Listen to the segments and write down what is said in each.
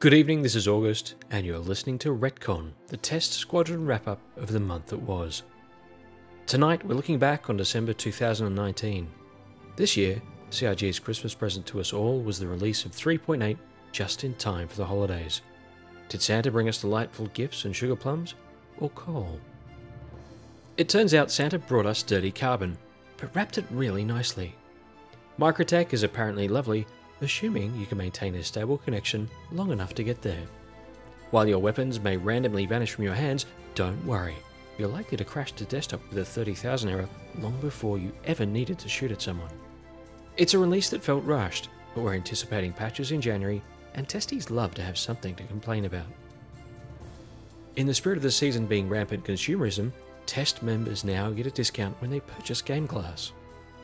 Good evening, this is August, and you're listening to Retcon, the Test Squadron wrap up of the month that was. Tonight, we're looking back on December 2019. This year, CIG's Christmas present to us all was the release of 3.8 just in time for the holidays. Did Santa bring us delightful gifts and sugar plums, or coal? It turns out Santa brought us dirty carbon, but wrapped it really nicely. Microtech is apparently lovely, assuming you can maintain a stable connection long enough to get there. While your weapons may randomly vanish from your hands, don't worry. You're likely to crash to desktop with a 30,000 error long before you ever needed to shoot at someone. It's a release that felt rushed, but we're anticipating patches in January, and testies love to have something to complain about. In the spirit of the season being rampant consumerism, test members now get a discount when they purchase Game Glass.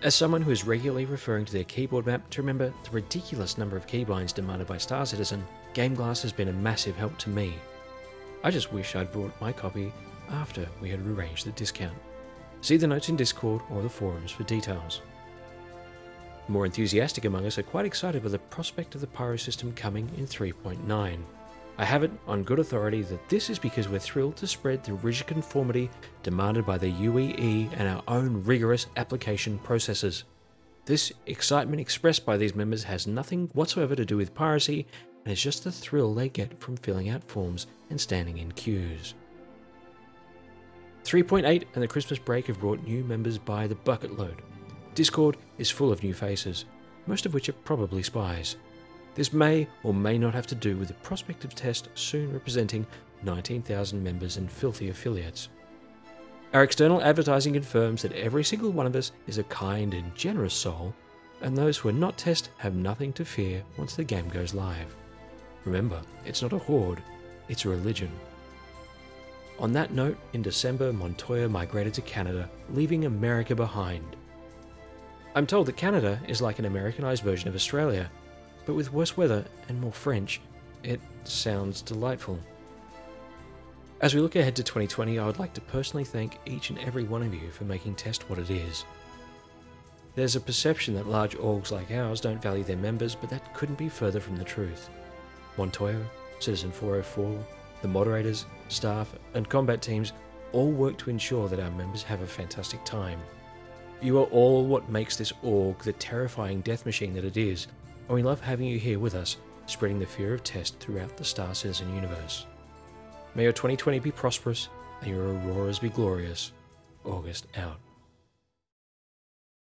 As someone who is regularly referring to their keyboard map to remember the ridiculous number of keybinds demanded by Star Citizen, Game Glass has been a massive help to me. I just wish I'd brought my copy after we had arranged the discount. See the notes in Discord or the forums for details. More enthusiastic among us are quite excited by the prospect of the Pyro system coming in 3.9. I have it on good authority that this is because we're thrilled to spread the rigid conformity demanded by the UEE and our own rigorous application processes. This excitement expressed by these members has nothing whatsoever to do with piracy and is just the thrill they get from filling out forms and standing in queues. 3.8 and the Christmas break have brought new members by the bucket load. Discord is full of new faces, most of which are probably spies. This may or may not have to do with the prospect of test soon representing 19,000 members and filthy affiliates. Our external advertising confirms that every single one of us is a kind and generous soul, and those who are not test have nothing to fear once the game goes live. Remember, it's not a horde, it's a religion. On that note, in December, Montoya migrated to Canada, leaving America behind. I'm told that Canada is like an Americanized version of Australia, but with worse weather and more French, it sounds delightful. As we look ahead to 2020, I would like to personally thank each and every one of you for making Test what it is. There's a perception that large orgs like ours don't value their members, but that couldn't be further from the truth. Montoya, Citizen 404, the moderators, staff, and combat teams all work to ensure that our members have a fantastic time. You are all what makes this org the terrifying death machine that it is, and we love having you here with us, spreading the fear of test throughout the Star Citizen universe. May your 2020 be prosperous and your auroras be glorious. August out.